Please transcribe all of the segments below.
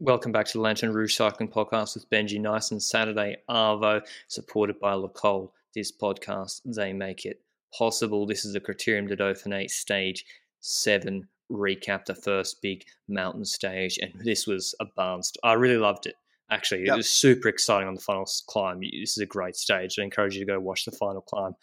Welcome back to the Lanterne Rouge Cycling Podcast with Benji Naesen Saturday Arvo, supported by Le Col. This podcast, they make it possible. This is the Criterium de Dauphiné Stage 7 recap, the first big mountain stage, and this was a barnstorm. I really loved it. Actually, Yep. it was super exciting on the final climb. This is a great stage. I encourage you to go watch the final climb.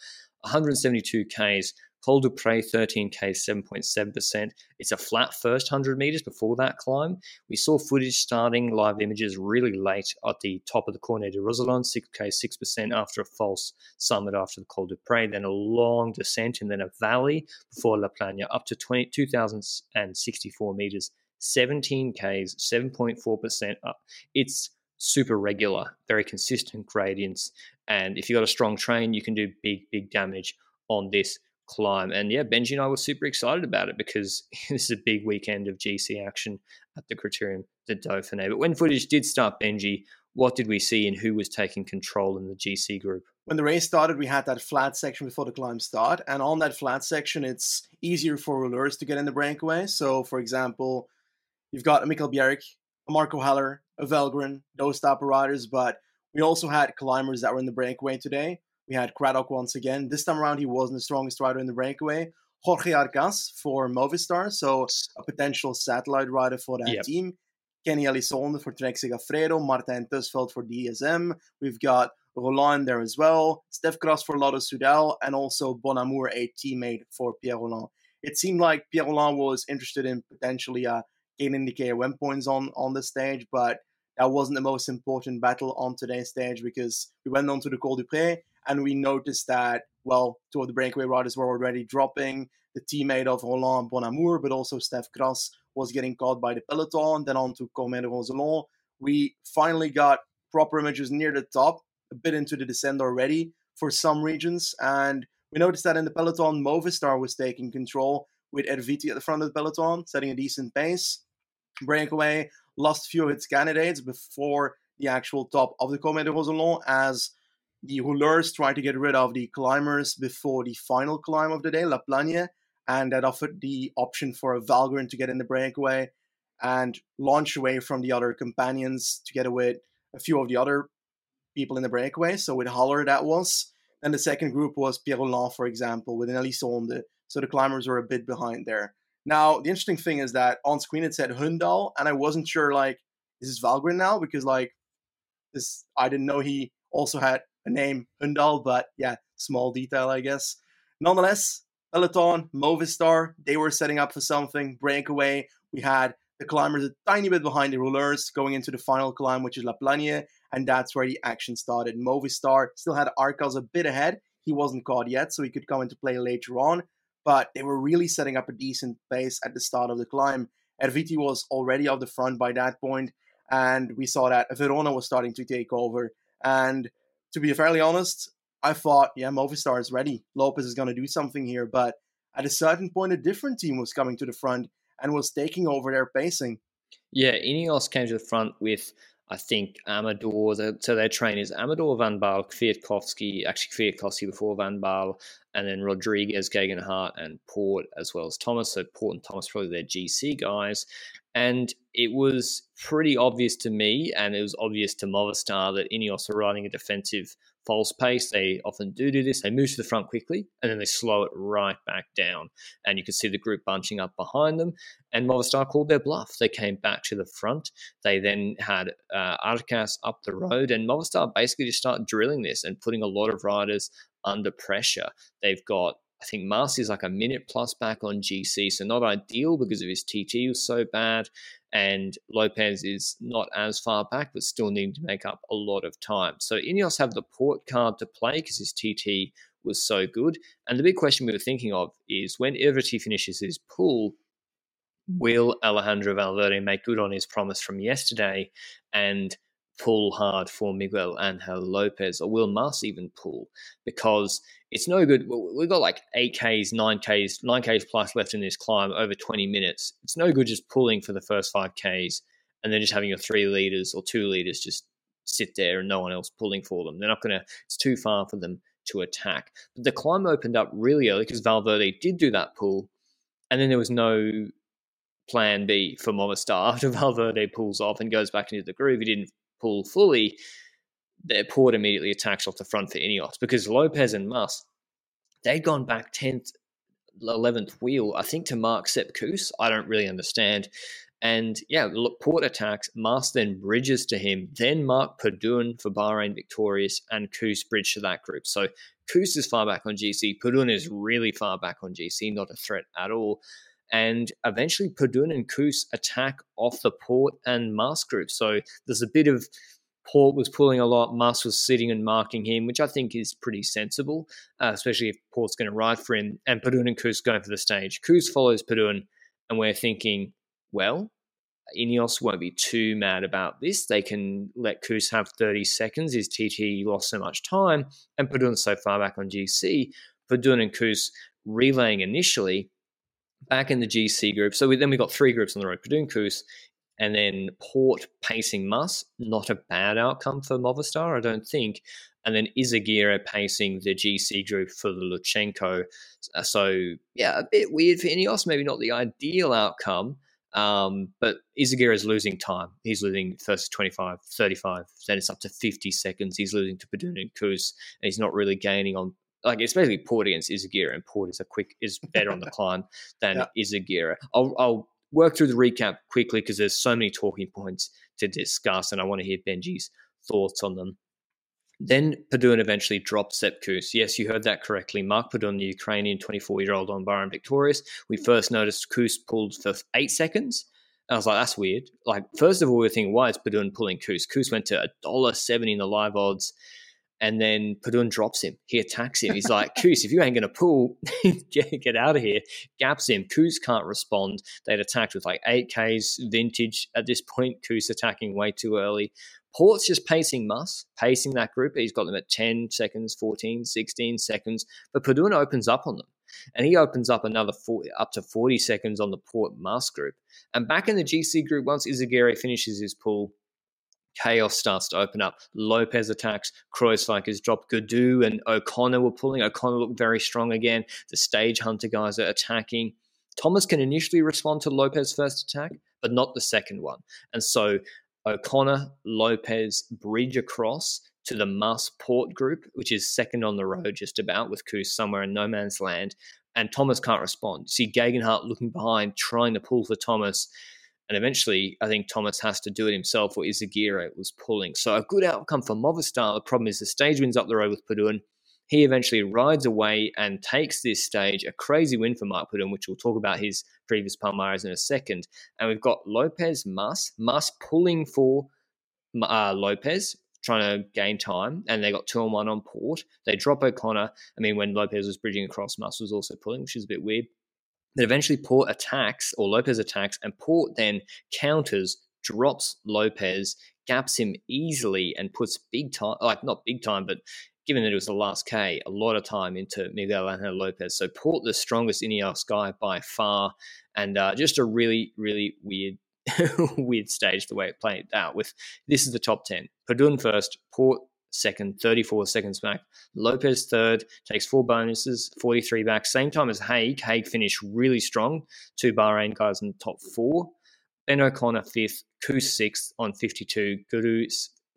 172 Ks, Col du Pre 13 K, 7.7%. It's a flat first 100 meters before that climb. We saw footage starting live images really late at the top of the Cormet de Roselend, 6K, 6% after a false summit after the Col du Pre, then a long descent and then a valley before La Plagne up to 20, 2,064 meters, 17 Ks, 7.4% up. It's super regular, very consistent gradients. And if you've got a strong train, you can do big, big damage on this climb. And yeah, Benji and I were super excited about it because this is a big weekend of GC action at the Criterium de Dauphiné. But when footage did start, Benji, what did we see and who was taking control in the GC group? when the race started, we had that flat section before the climb start, and on that flat section, it's easier for rollers to get in the breakaway. So, for example, you've got a Mikkel Bjerg, a Marco Haller, a Valgren, those type of riders, but we also had climbers that were in the breakaway today. We had Craddock once again. This time around, he wasn't the strongest rider in the breakaway. Jorge Arcas for Movistar, so a potential satellite rider for that Yep. team. Kenny Elissonde for Trek Segafredo, Martin Tusveld for DSM. We've got Rolland there as well, Steff Cras for Lotto Soudal, and also Bonnamour, a teammate for Pierre Rolland. It seemed like Pierre Rolland was interested in potentially uh, gaining the KOM points on, on the stage, but that wasn't the most important battle on today's stage because we went on to the Col du Pré and we noticed that, well, two of the breakaway riders were already dropping. The teammate of Rolland Bonnamour, but also Steff Cras, was getting caught by the peloton. Then on to Cormet de Roselend. We finally got proper images near the top, a bit into the descent already for some regions. And we noticed that in the peloton, Movistar was taking control with Erviti at the front of the peloton, setting a decent pace. Breakaway lost few of its candidates before the actual top of the Cormet de Roselend as the rouleurs tried to get rid of the climbers before the final climb of the day, La Plagne, and that offered the option for a Valgren to get in the breakaway and launch away from the other companions together with a few of the other people in the breakaway. So with Haller, that was. Then the second group was Pierre Rolland, for example, with Elissonde. So the climbers were a bit behind there. Now, the interesting thing is that on screen it said Hundahl, and I wasn't sure, like, is this Valgren now? Because, like, this I didn't know he also had a name, Hundahl, but yeah, small detail, I guess. Nonetheless, Peloton, Movistar, they were setting up for something. Breakaway, we had the climbers a tiny bit behind the rouleurs going into the final climb, which is La Plagne, and that's where the action started. Movistar still had Arcas a bit ahead. He wasn't caught yet, so he could come into play later on, but they were really setting up a decent pace at the start of the climb. Erviti was already off the front by that point, and we saw that Verona was starting to take over. And to be fairly honest, I thought, yeah, Movistar is ready. Lopez is going to do something here. But at a certain point, a different team was coming to the front and was taking over their pacing. Yeah, Ineos came to the front with, I think, Amador. the- So their trainers, Amador, Van Baarle, Kwiatkowski, actually Kwiatkowski before Van Baarle, and then Rodriguez, Geoghegan Hart, and Porte, as well as Thomas. So Porte and Thomas probably their GC guys. And it was pretty obvious to me, and it was obvious to Movistar that Ineos are riding a defensive false pace. They often do do this. They move to the front quickly, and then they slow it right back down. And you can see the group bunching up behind them. And Movistar called their bluff. They came back to the front. They then had uh, Arcas up the road, and Movistar basically just started drilling this and putting a lot of riders under pressure. They've got I think Marcy's like a minute plus back on GC, so not ideal because of his TT was so bad. And Lopez is not as far back, but still needing to make up a lot of time. So Ineos have the Porte card to play because his TT was so good. And the big question we were thinking of is when Erviti finishes his pool, will Alejandro Valverde make good on his promise from yesterday and pull hard for Miguel Angel Lopez, or will Mas even pull? Because it's no good. We've got like 8Ks, 9Ks, 9Ks plus left in this climb over 20 minutes. It's no good just pulling for the first 5Ks and then just having your three leaders or two leaders just sit there and no one else pulling for them. They're not going to, it's too far for them to attack. But the climb opened up really early because Valverde did do that pull, and then there was no plan B for Movistar. After Valverde pulls off and goes back into the groove, he didn't pull fully. The Porte immediately attacks off the front for Ineos because Lopez and Mas, they'd gone back 10th, 11th wheel, I think, to mark Sepp. I don't really understand. And yeah, look, Porte attacks, Mas then bridges to him, then Mark Padun for Bahrain victorious, and Kuss bridge to that group. So Kuss is far back on GC, Padun is really far back on GC, not a threat at all. And eventually Padun and Kuss attack off the Porte and Mas group. So there's a bit of Porte was pulling a lot, Mas was sitting and marking him, which I think is pretty sensible, uh, especially if Porte's going to ride for him. And Padun and Kuss going for the stage. Kuss follows Padun, and we're thinking, well, Ineos won't be too mad about this. They can let Kuss have 30 seconds. His TT lost so much time, and Padun so far back on GC. Padun and Kuss relaying initially back in the GC group. So we, then we've got three groups on the road: Padun, Kuss, and then Porte pacing Mas, Not a bad outcome for Movistar, I don't think. And then Izagirre pacing the GC group for the Lutsenko. So yeah, a bit weird for Ineos. Maybe not the ideal outcome. Um, but Izagirre is losing time. He's losing first 25, 35, then it's up to 50 seconds. He's losing to Padun and Kuss, and he's not really gaining on. Like it's basically Porte against Izagirre, and Porte is a quick is better on the climb than yeah. Izagirre. I'll, I'll work through the recap quickly because there's so many talking points to discuss, and I want to hear Benji's thoughts on them. Then Padun eventually dropped Sepp Kuss. Yes, you heard that correctly. Mark Padun, the Ukrainian 24 year old on Bahrain Victorious. We first noticed Kuss pulled for eight seconds. I was like, that's weird. Like, first of all, we are thinking, why is Padun pulling Kuss? Kuss went to $1.70 in the live odds. And then Padun drops him. He attacks him. He's like, Kuss, if you ain't going to pull, get, get out of here. Gaps him. Kuss can't respond. They'd attacked with like 8Ks vintage at this point. Kuss attacking way too early. Porte's just pacing Mas, pacing that group. He's got them at 10 seconds, 14, 16 seconds. But Padun opens up on them. And he opens up another 40, up to 40 seconds on the Porte Mas group. And back in the GC group, once Izagirre finishes his pull, chaos starts to open up. Lopez attacks, Kruijswijk is dropped. Gaudu and O'Connor were pulling. O'Connor looked very strong again. The stage hunter guys are attacking. Thomas can initially respond to Lopez's first attack, but not the second one. And so O'Connor, Lopez bridge across to the Mas Porte group, which is second on the road just about with Kuss somewhere in no man's land. And Thomas can't respond. see Geoghegan Hart looking behind, trying to pull for Thomas. And eventually, I think Thomas has to do it himself, or Izagirre was pulling. So a good outcome for Movistar. The problem is the stage wins up the road with Padun. He eventually rides away and takes this stage, a crazy win for Mark Padun, which we'll talk about his previous Palmares in a second. And we've got Lopez Mas, Mas pulling for uh, Lopez, trying to gain time, and they got two on one on Porte. They drop O'Connor. I mean, when Lopez was bridging across, Mas was also pulling, which is a bit weird. But eventually, Porte attacks, or Lopez attacks, and Porte then counters, drops Lopez, gaps him easily, and puts big time, like not big time, but given that it was the last K, a lot of time into Miguel Angel Lopez. So Porte, the strongest Ineos guy by far, and uh, just a really, really weird, weird stage the way it played out. With this is the top ten: Padun first, Porte second, 34 seconds back. Lopez third, takes four bonuses, 43 back. Same time as Haig. Haig finished really strong. Two Bahrain guys in the top four. Ben O'Connor fifth, Kuss sixth on 52, Gaudu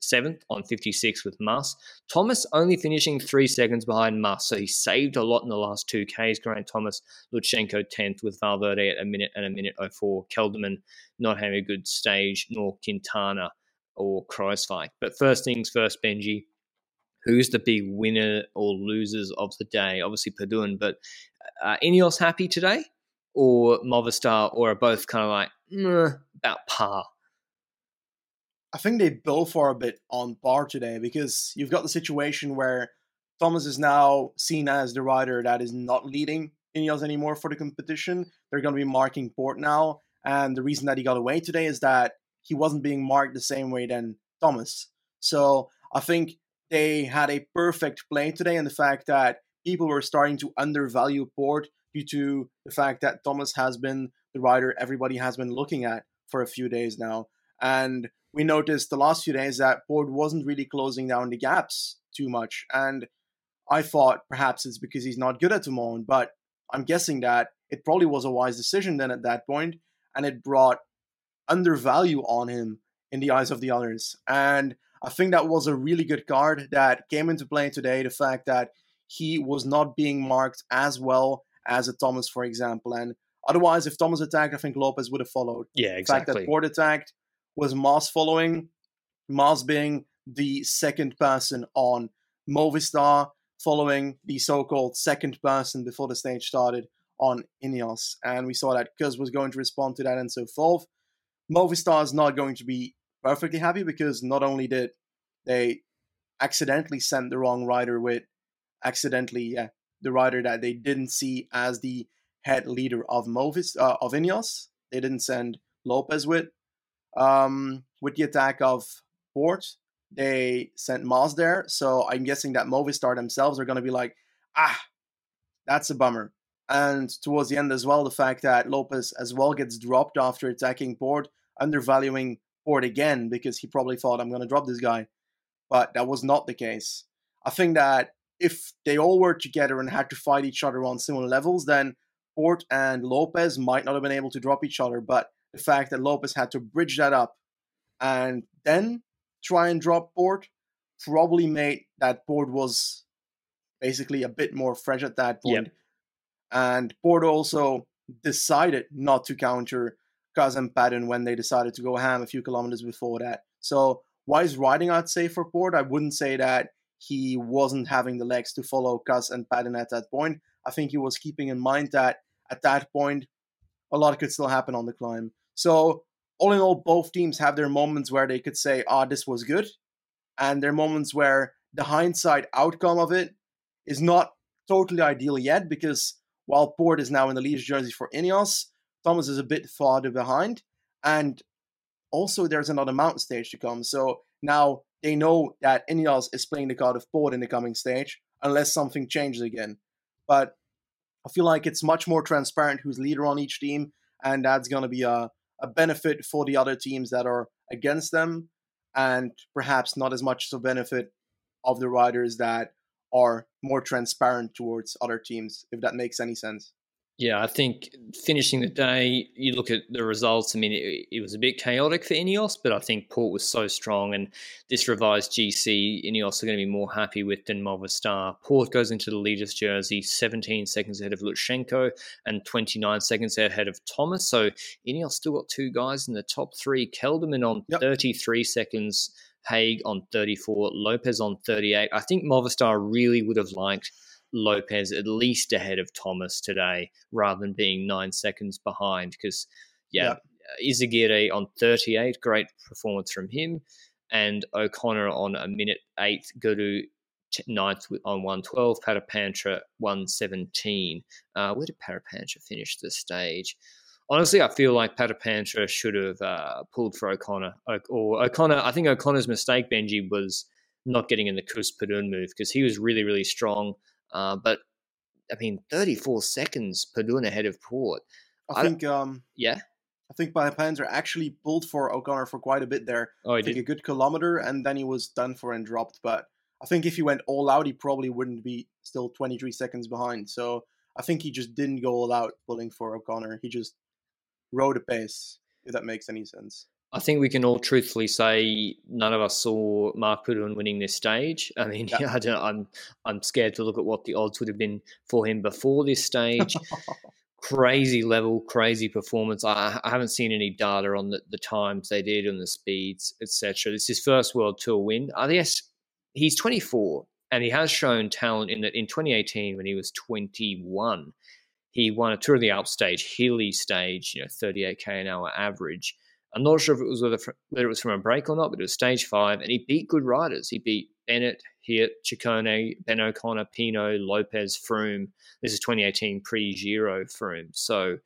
seventh on 56 with Mas. Thomas only finishing three seconds behind Mas, so he saved a lot in the last two Ks. Geraint Thomas, Lutsenko 10th with Valverde at a minute and a minute 04. Kelderman not having a good stage, nor Quintana or Kruijswijk. But first things first, Benji. Who's the big winner or losers of the day? Obviously Padun, but uh, Ineos happy today? Or Movistar, or are both kind of like about par? I think they both are a bit on par today because you've got the situation where Thomas is now seen as the rider that is not leading Ineos anymore for the competition. They're going to be marking Porte now, And the reason that he got away today is that he wasn't being marked the same way than Thomas. So I think they had a perfect play today in the fact that people were starting to undervalue Porte due to the fact that Thomas has been the rider everybody has been looking at for a few days now. And we noticed the last few days that Porte wasn't really closing down the gaps too much. And I thought perhaps it's because he's not good at the moment, but I'm guessing that it probably was a wise decision then at that point, and it brought undervalue on him in the eyes of the others. And I think that was a really good card that came into play today. The fact that he was not being marked as well as a Thomas, for example. And otherwise, if Thomas attacked, I think Lopez would have followed. Yeah, exactly. The fact that Porte attacked was Mas following, Mas being the second person on Movistar, following the so-called second person before the stage started on Ineos. And we saw that Kuss was going to respond to that and so forth. Movistar is not going to be perfectly happy because not only did they accidentally send the wrong rider with accidentally yeah, the rider that they didn't see as the head leader of Movis uh, of Ineos. They didn't send Lopez with um, with the attack of Porte. They sent Mas there, so I'm guessing that Movistar themselves are going to be like, ah, that's a bummer. And towards the end as well, the fact that Lopez as well gets dropped after attacking Porte, undervaluing Porte again because he probably thought I'm going to drop this guy, but that was not the case. I think that if they all were together and had to fight each other on similar levels, then Porte and Lopez might not have been able to drop each other. But the fact that Lopez had to bridge that up and then try and drop Porte probably made that Porte was basically a bit more fresh at that point. Yep. And Porte also decided not to counter Kuss and Padun when they decided to go ham a few kilometers before that. So why is riding, out safe for Porte? I wouldn't say that he wasn't having the legs to follow Kuss and Padun at that point. I think he was keeping in mind that at that point, a lot could still happen on the climb. So, all in all, both teams have their moments where they could say, ah, this was good. And there are moments where the hindsight outcome of it is not totally ideal yet because while Porte is now in the leader's jersey for Ineos, Thomas is a bit farther behind. And also, there's another mountain stage to come. So now they know that Ineos is playing the card of Porte in the coming stage, unless something changes again. But I feel like it's much more transparent who's leader on each team, and that's going to be a, a benefit for the other teams that are against them, and perhaps not as much as a benefit of the riders that are more transparent towards other teams, if that makes any sense. Yeah, I think finishing the day, you look at the results. I mean, it, it, was a bit chaotic for Ineos, but I think Porte was so strong, and this revised GC, Ineos are going to be more happy with than Movistar. Porte goes into the leader's jersey, 17 seconds ahead of Lutsenko and 29 seconds ahead of Thomas. So Ineos still got two guys in the top three. Kelderman on yep. 33 seconds, Haig on 34, Lopez on 38. I think Movistar really would have liked – Lopez at least ahead of Thomas today rather than being nine seconds behind. Because, yeah, yeah. On 38, great performance from him. And O'Connor on a minute eight, Gaudu ninth on 112, Paret-Peintre 117. Uh, where did Paret-Peintre finish the stage? Honestly, I feel like Paret-Peintre should have uh, pulled for O'Connor. Or O'Connor, I think O'Connor's mistake, Benji, was not getting in the Kuss Padun move because he was really, really strong. Uh, but I mean, 34 seconds per Padun ahead of Porte. I, I think, um, yeah. I think Panzer actually pulled for O'Connor for quite a bit there. Oh, I think did. a good kilometer, and then he was done for and dropped. But I think if he went all out, he probably wouldn't be still 23 seconds behind. So I think he just didn't go all out pulling for O'Connor. He just rode a pace, if that makes any sense. I think we can all truthfully say none of us saw Mark Padun winning this stage. I mean, yeah. I don't, I'm I'm scared to look at what the odds would have been for him before this stage. crazy level, crazy performance. I, I, haven't seen any data on the, the times they did and the speeds, etc. This is his first World Tour win. I guess he's 24 and he has shown talent in that in 2018 when he was 21, he won a Tour of the Alps stage, Hilly stage, you know, 38k an hour average I'm not sure if it was whether, whether it was from a break or not, but it was stage five, and he beat good riders. He beat Bennett, Hirt, Ciccone, Ben O'Connor, Pinot, Lopez, Froome. This is 2018 pre-Giro Froome. So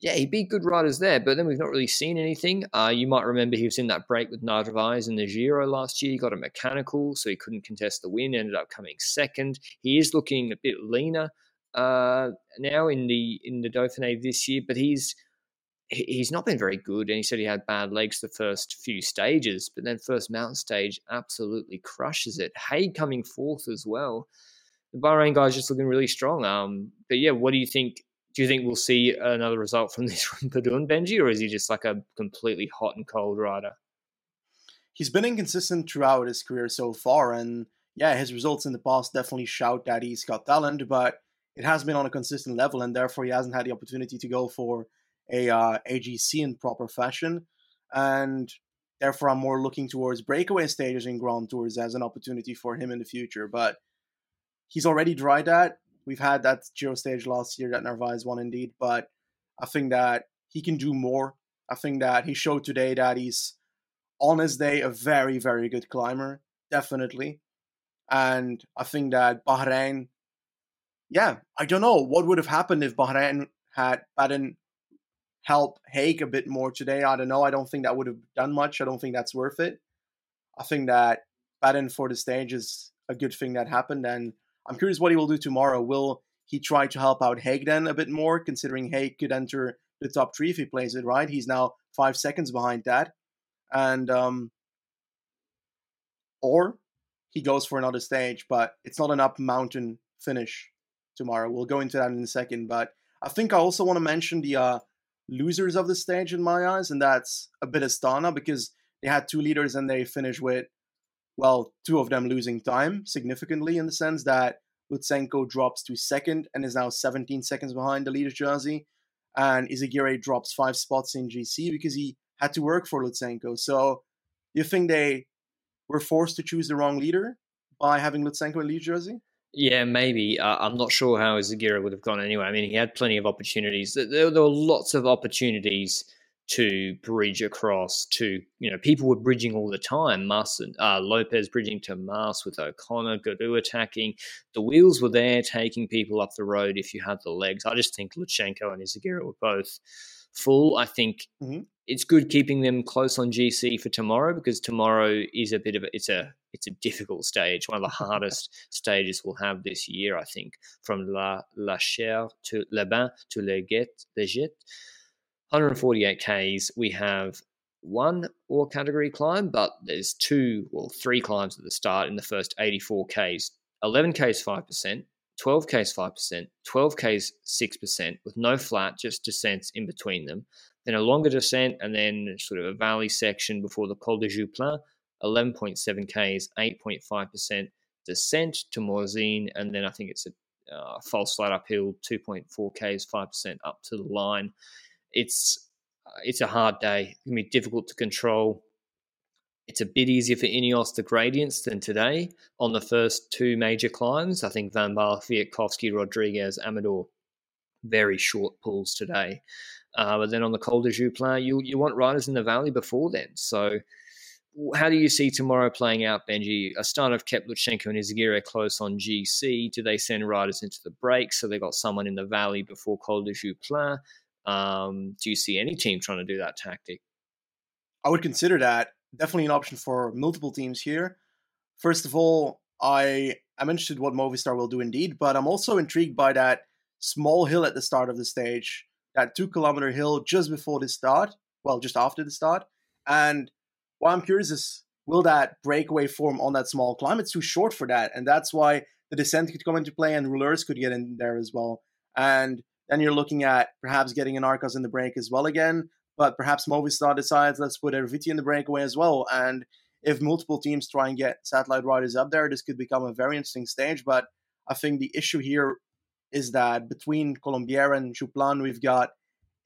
yeah, he beat good riders there, but then we've not really seen anything. Uh, you might remember he was in that break with Narvaez in the Giro last year. He got a mechanical, so he couldn't contest the win. Ended up coming second. He is looking a bit leaner uh, now in the in the Dauphiné this year, but he's he's not been very good. And he said he had bad legs the first few stages, but then first mountain stage absolutely crushes it. Haig coming fourth as well. The Bahrain guy's just looking really strong. Um, but yeah, what do you think? Do you think we'll see another result from this from Padun Benji, or is he just like a completely hot and cold rider? He's been inconsistent throughout his career so far, and yeah, his results in the past definitely shout that he's got talent, but it has been on a consistent level, and therefore he hasn't had the opportunity to go for a uh, AGC in proper fashion, and therefore I'm more looking towards breakaway stages in Grand Tours as an opportunity for him in the future. But he's already tried that. We've had that Giro stage last year that Narvaez won indeed, but I think that he can do more. I think that he showed today that he's on his day a very very good climber, definitely. And I think that Bahrain, yeah, I don't know what would have happened if Bahrain had Padun help Haig a bit more today. I don't know. I don't think that would have done much. I don't think that's worth it. I think that Padun for the stage is a good thing that happened, and I'm curious what he will do tomorrow. Will he try to help out Haig then a bit more, considering Haig could enter the top three if he plays it right? He's now five seconds behind that, and um, or he goes for another stage, but it's not an up mountain finish tomorrow. We'll go into that in a second, but I think I also want to mention the uh, losers of the stage in my eyes, and that's a bit Astana because they had two leaders and they finished with, well, two of them losing time significantly in the sense that Lutsenko drops to second and is now 17 seconds behind the leader's jersey, and Izagirre drops five spots in GC because he had to work for Lutsenko. So, you think they were forced to choose the wrong leader by having Lutsenko in lead jersey? Yeah, maybe. Uh, I'm not sure how Zagira would have gone anyway. I mean, he had plenty of opportunities. There, there were lots of opportunities to bridge across to, you know, people were bridging all the time. Mas and uh, Lopez bridging to Mas with O'Connor, Gaudu attacking. The wheels were there taking people up the road if you had the legs. I just think Lutsenko and Izagirre were both full. I think mm-hmm. It's good keeping them close on GC for tomorrow because tomorrow is a bit of a, it's a it's a difficult stage, one of the hardest stages we'll have this year. I think from La La Cher to Le Bain to Le Get Le Jet, 148 k's. We have one or category climb, but there's two, well, three climbs at the start in the first 84 k's. 11 k's, five percent. 12K is 5%, 12K is 6%, with no flat, just descents in between them. Then a longer descent, and then sort of a valley section before the Col de Joux Plane, 11.7K is 8.5% descent to Morzine, and then I think it's a uh, false flat uphill, 2.4K is 5% up to the line. It's uh, it's a hard day. It can be difficult to control. It's a bit easier for Ineos the gradients than today on the first two major climbs. I think Van Baarle, Kwiatkowski, Rodriguez, Amador, very short pulls today. Uh, but then on the Col de Joux Plane, you you want riders in the valley before then. So how do you see tomorrow playing out, Benji? Astana have kept Lutsenko and Izagirre close on GC. Do they send riders into the break so they got someone in the valley before Col de Joux Plane? Um, do you see any team trying to do that tactic? I would consider that definitely an option for multiple teams here. First of all, I am interested what Movistar will do indeed, but I'm also intrigued by that small hill at the start of the stage, that two kilometer hill just before the start, well, just after the start. And what I'm curious is, will that breakaway form on that small climb? It's too short for that, and that's why the descent could come into play and rouleurs could get in there as well. And then you're looking at perhaps getting an Arcas in the break as well again but perhaps Movistar decides let's put Erviti in the breakaway as well. And if multiple teams try and get satellite riders up there, this could become a very interesting stage. But I think the issue here is that between Colombière and Joux Plane, we've got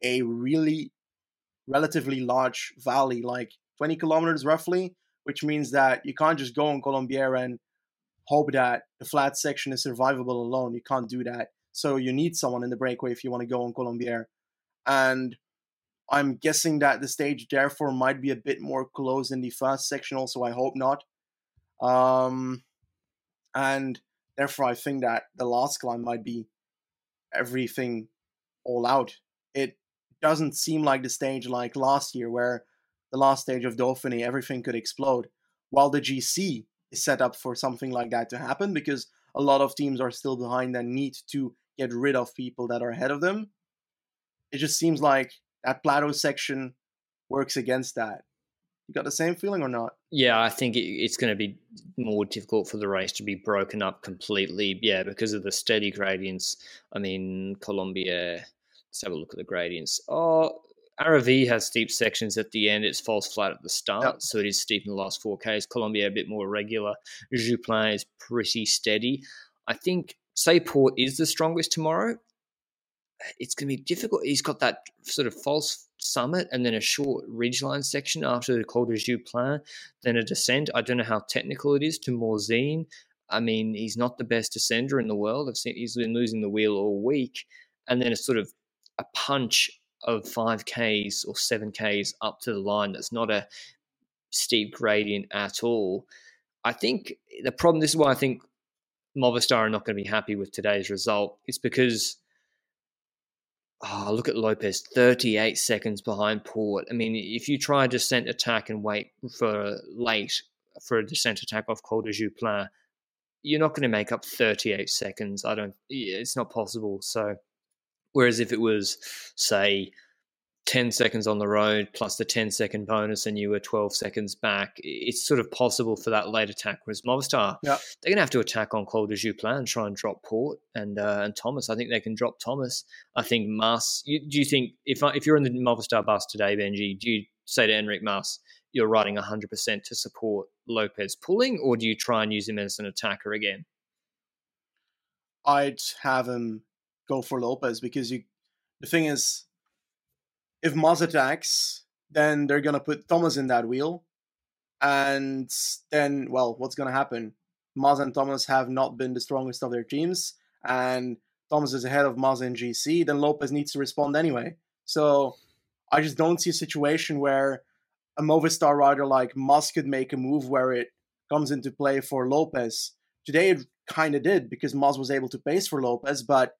a really relatively large valley, like 20 kilometers roughly, which means that you can't just go on Colombière and hope that the flat section is survivable alone. You can't do that. So you need someone in the breakaway if you want to go on Colombière. And I'm guessing that the stage therefore might be a bit more closed in the first section. Also, I hope not. Um, and therefore, I think that the last climb might be everything all out. It doesn't seem like the stage like last year, where the last stage of Dauphiné, everything could explode. While the GC is set up for something like that to happen because a lot of teams are still behind and need to get rid of people that are ahead of them. It just seems like that plateau section works against that. You got the same feeling or not? Yeah, I think it, it's going to be more difficult for the race to be broken up completely. Yeah, because of the steady gradients. I mean, Colombière. Let's have a look at the gradients. Oh, Aravis has steep sections at the end. It's false flat at the start, yep. so it is steep in the last four Ks. Colombière a bit more regular. Joux Plane is pretty steady. I think say Porte is the strongest tomorrow. It's going to be difficult. He's got that sort of false summit and then a short ridgeline section after the Col de Joux Plane, then a descent. I don't know how technical it is to Morzine. I mean, he's not the best descender in the world. I've seen he's been losing the wheel all week, and then a sort of a punch of five k's or seven k's up to the line. That's not a steep gradient at all. I think the problem. This is why I think Movistar are not going to be happy with today's result. It's because oh, look at Lopez, 38 seconds behind Porte. I mean, if you try a descent attack and wait for late for a descent attack off Col de Joux Plane, you're not going to make up 38 seconds. I don't, it's not possible. So, whereas if it was, say, 10 seconds on the road plus the 10 second bonus and you were 12 seconds back, it's sort of possible for that late attack. Whereas Movistar, they're going to have to attack on Col de Joux Plane and try and drop Porte and uh, and Thomas. I think they can drop Thomas. I think Mas, you, do you think, if, if you're in the Movistar bus today, Benji, do you say to Enric Mas, you're riding 100% to support Lopez pulling, or do you try and use him as an attacker again? I'd have him go for Lopez because you. The thing is, if Mas attacks, then they're gonna put Thomas in that wheel, and then well, what's gonna happen? Mas and Thomas have not been the strongest of their teams, and Thomas is ahead of Mas in GC. Then Lopez needs to respond anyway. So I just don't see a situation where a Movistar rider like Mas could make a move where it comes into play for Lopez. Today it kind of did because Mas was able to pace for Lopez, but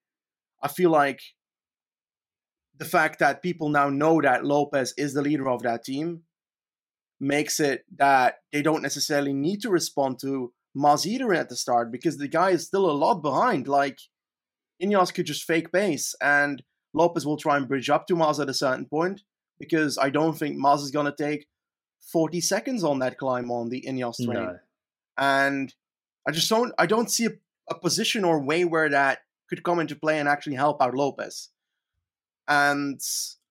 I feel like the fact that people now know that Lopez is the leader of that team makes it that they don't necessarily need to respond to either at the start because the guy is still a lot behind. Like Ineos could just fake base and Lopez will try and bridge up to Mas at a certain point because I don't think Mas is gonna take 40 seconds on that climb on the Ineos train. No. And I just don't I don't see a, a position or way where that could come into play and actually help out Lopez. And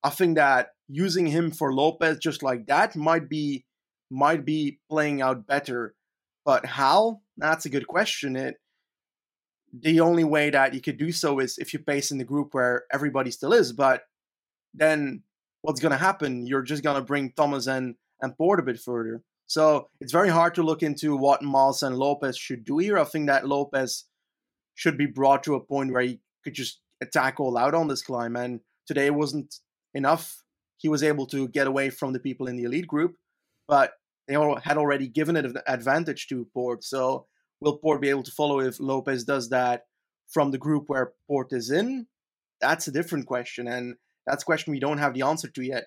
I think that using him for Lopez just like that might be might be playing out better. But how? That's a good question. It the only way that you could do so is if you pace in the group where everybody still is. But then what's gonna happen? You're just gonna bring Thomas and and Porte a bit further. So it's very hard to look into what Mas and Lopez should do here. I think that Lopez should be brought to a point where he could just attack all out on this climb and today wasn't enough. He was able to get away from the people in the elite group, but they all had already given it an advantage to Porte. So will Porte be able to follow if Lopez does that from the group where Porte is in? That's a different question, and that's a question we don't have the answer to yet.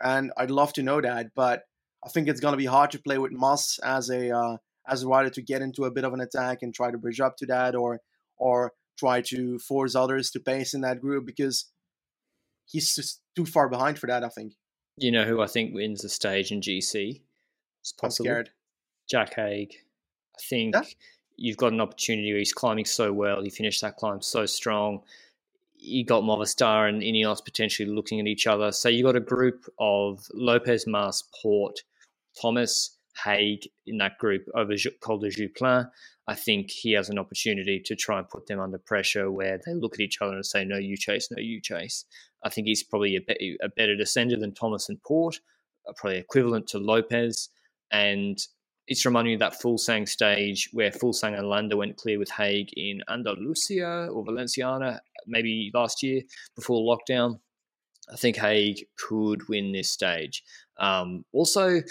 And I'd love to know that, but I think it's going to be hard to play with Mas as a uh, as a rider to get into a bit of an attack and try to bridge up to that, or or try to force others to pace in that group because he's just too far behind for that. I think. You know who I think wins the stage in GC? It's possible. I'm scared. Jack Haig. I think yeah. you've got an opportunity. He's climbing so well. He finished that climb so strong. You got Movistar and Ineos potentially looking at each other. So you got a group of Lopez, Mas, Porte, Thomas, Haig in that group over Col de Joux Plane. I think he has an opportunity to try and put them under pressure where they look at each other and say, no, you chase, no, you chase. I think he's probably a, be- a better descender than Thomas and Porte, uh, probably equivalent to Lopez. And it's reminding me of that Fuglsang stage where Fuglsang and Landa went clear with Haig in Andalusia or Valenciana, maybe last year before lockdown. I think Haig could win this stage. Um, also,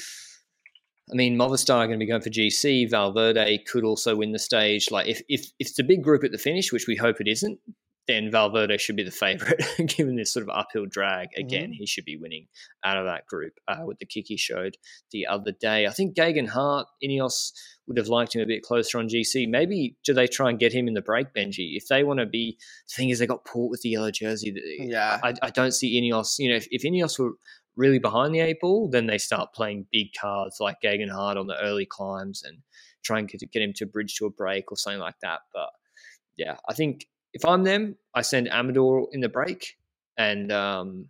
I mean, Movistar are going to be going for GC. Valverde could also win the stage. Like, if, if, if it's a big group at the finish, which we hope it isn't, then Valverde should be the favourite, given this sort of uphill drag. Again, mm-hmm. he should be winning out of that group uh, with the kick he showed the other day. I think Geoghegan Hart, Ineos would have liked him a bit closer on GC. Maybe do they try and get him in the break, Benji? If they want to be, the thing is, they got Porte with the yellow jersey. Yeah. I, I don't see Ineos, you know, if, if Ineos were really behind the eight ball, then they start playing big cards like Geoghegan Hart on the early climbs and try and get, him to bridge to a break or something like that. But yeah, I think if I'm them, I send Amador in the break, and um,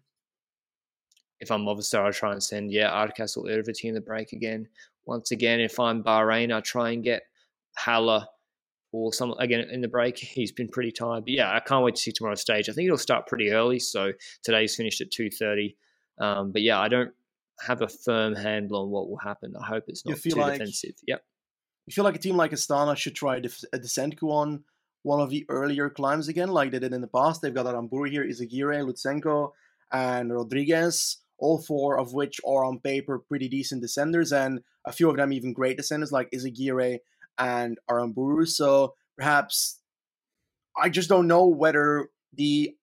if I'm Movistar, I try and send yeah Hardcastle Erviti in the break again. Once again, if I'm Bahrain, I try and get Haller or some again in the break. He's been pretty tired, but yeah, I can't wait to see tomorrow's stage. I think it'll start pretty early, so today's finished at two thirty. Um, but yeah, I don't have a firm handle on what will happen. I hope it's not too like, defensive. Yep. You feel like a team like Astana should try a descent go on one of the earlier climbs again, like they did in the past. They've got Aramburu here, Izagirre, Lutsenko, and Rodriguez, all four of which are on paper pretty decent descenders, and a few of them even great descenders, like Izagirre and Aramburu. So perhaps I just don't know whether the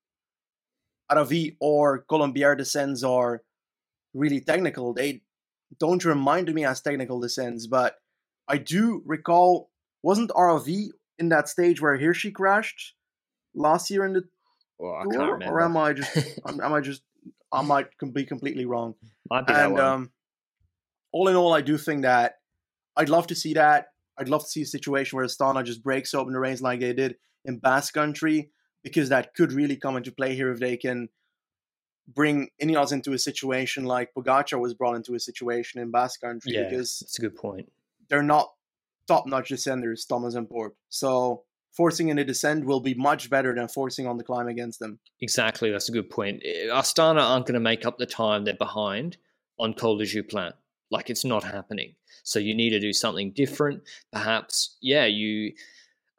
Aravis or Colombière descends are really technical. They don't remind me as technical descents, but I do recall wasn't RV in that stage where Hirschi crashed last year in the well, tour, or am I just am, am I just I might be completely wrong? And um, all in all, I do think that I'd love to see that. I'd love to see a situation where Astana just breaks open the reins like they did in Basque Country, because that could really come into play here if they can bring Ineos into a situation like Pogacar was brought into a situation in Basque Country. Yeah, because that's a good point. They're not top-notch descenders, Thomas and Porte. So forcing in a descent will be much better than forcing on the climb against them. Exactly, that's a good point. Astana aren't going to make up the time they're behind on Col de Joux Plane. Like it's not happening. So you need to do something different. Perhaps, yeah, you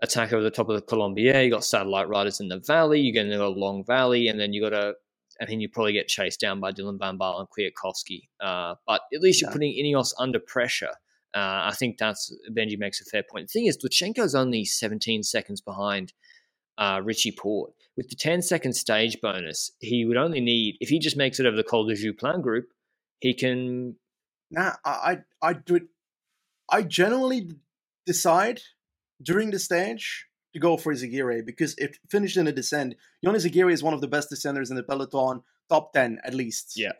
attack over the top of the Colombière. You got satellite riders in the valley. You're going to a long valley, and then you got to, and then you probably get chased down by Dylan Van Baarle and Kwiatkowski. Uh, but at least you're putting Ineos under pressure uh, I think that's Benji makes a fair point. The thing is, Lutsenko's only 17 seconds behind uh, Richie Porte. With the 10 second stage bonus, he would only need, if he just makes it over the Col de Joux Plane group, he can. Nah, I, I, I do it. I generally decide during the stage to go for Izagirre because it finished in a descent, Ion Izagirre is one of the best descenders in the peloton, top 10 at least. Yeah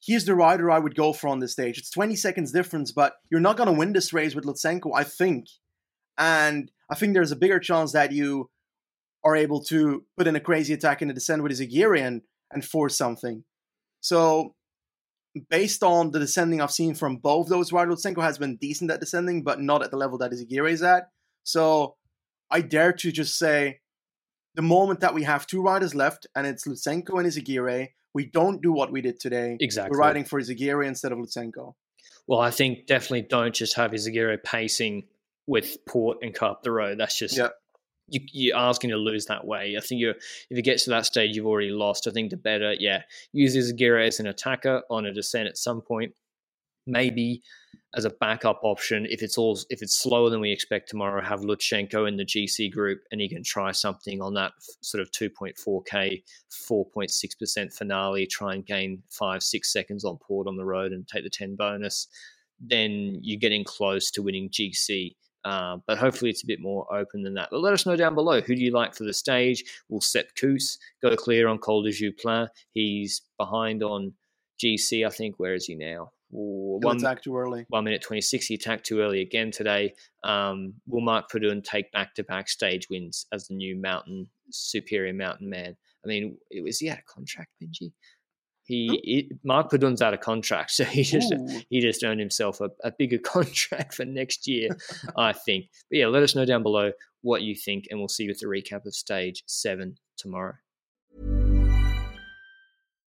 he's the rider I would go for on this stage. It's 20 seconds difference, but you're not going to win this race with Lutsenko, I think. And I think there's a bigger chance that you are able to put in a crazy attack in the descent with Izagirre and, and force something. So, based on the descending I've seen from both those riders, Lutsenko has been decent at descending, but not at the level that Izagirre is at. So, I dare to just say the moment that we have two riders left, and it's Lutsenko and Izagirre, we don't do what we did today. Exactly. We're riding for Izagirre instead of Lutsenko. Well, I think definitely don't just have Izagirre pacing with Porte and up the road. That's just yep. You, are asking to lose that way. I think you if it gets to that stage, you've already lost. I think the better, yeah, use Izagirre as an attacker on a descent at some point. Maybe as a backup option if it's all if it's slower than we expect tomorrow have Lutsenko in the GC group and he can try something on that sort of 2.4k 4.6% finale try and gain 5 6 seconds on Porte on the road and take the 10 bonus then you're getting close to winning GC uh, but hopefully it's a bit more open than that. But let us know down below who do you like for the stage. Will Sepp Kuss go clear on Col de Joux Plane? He's behind on GC, I think. Where is he now? one attack too early. One minute twenty six. He attacked too early again today. Um, will Mark Padun take back to back stage wins as the new mountain superior mountain man? I mean, it was he out of contract, Benji? He, oh. he Mark Padun's out of contract, so he just Ooh. he just earned himself a, a bigger contract for next year, I think. But yeah, let us know down below what you think, and we'll see you at the recap of stage seven tomorrow.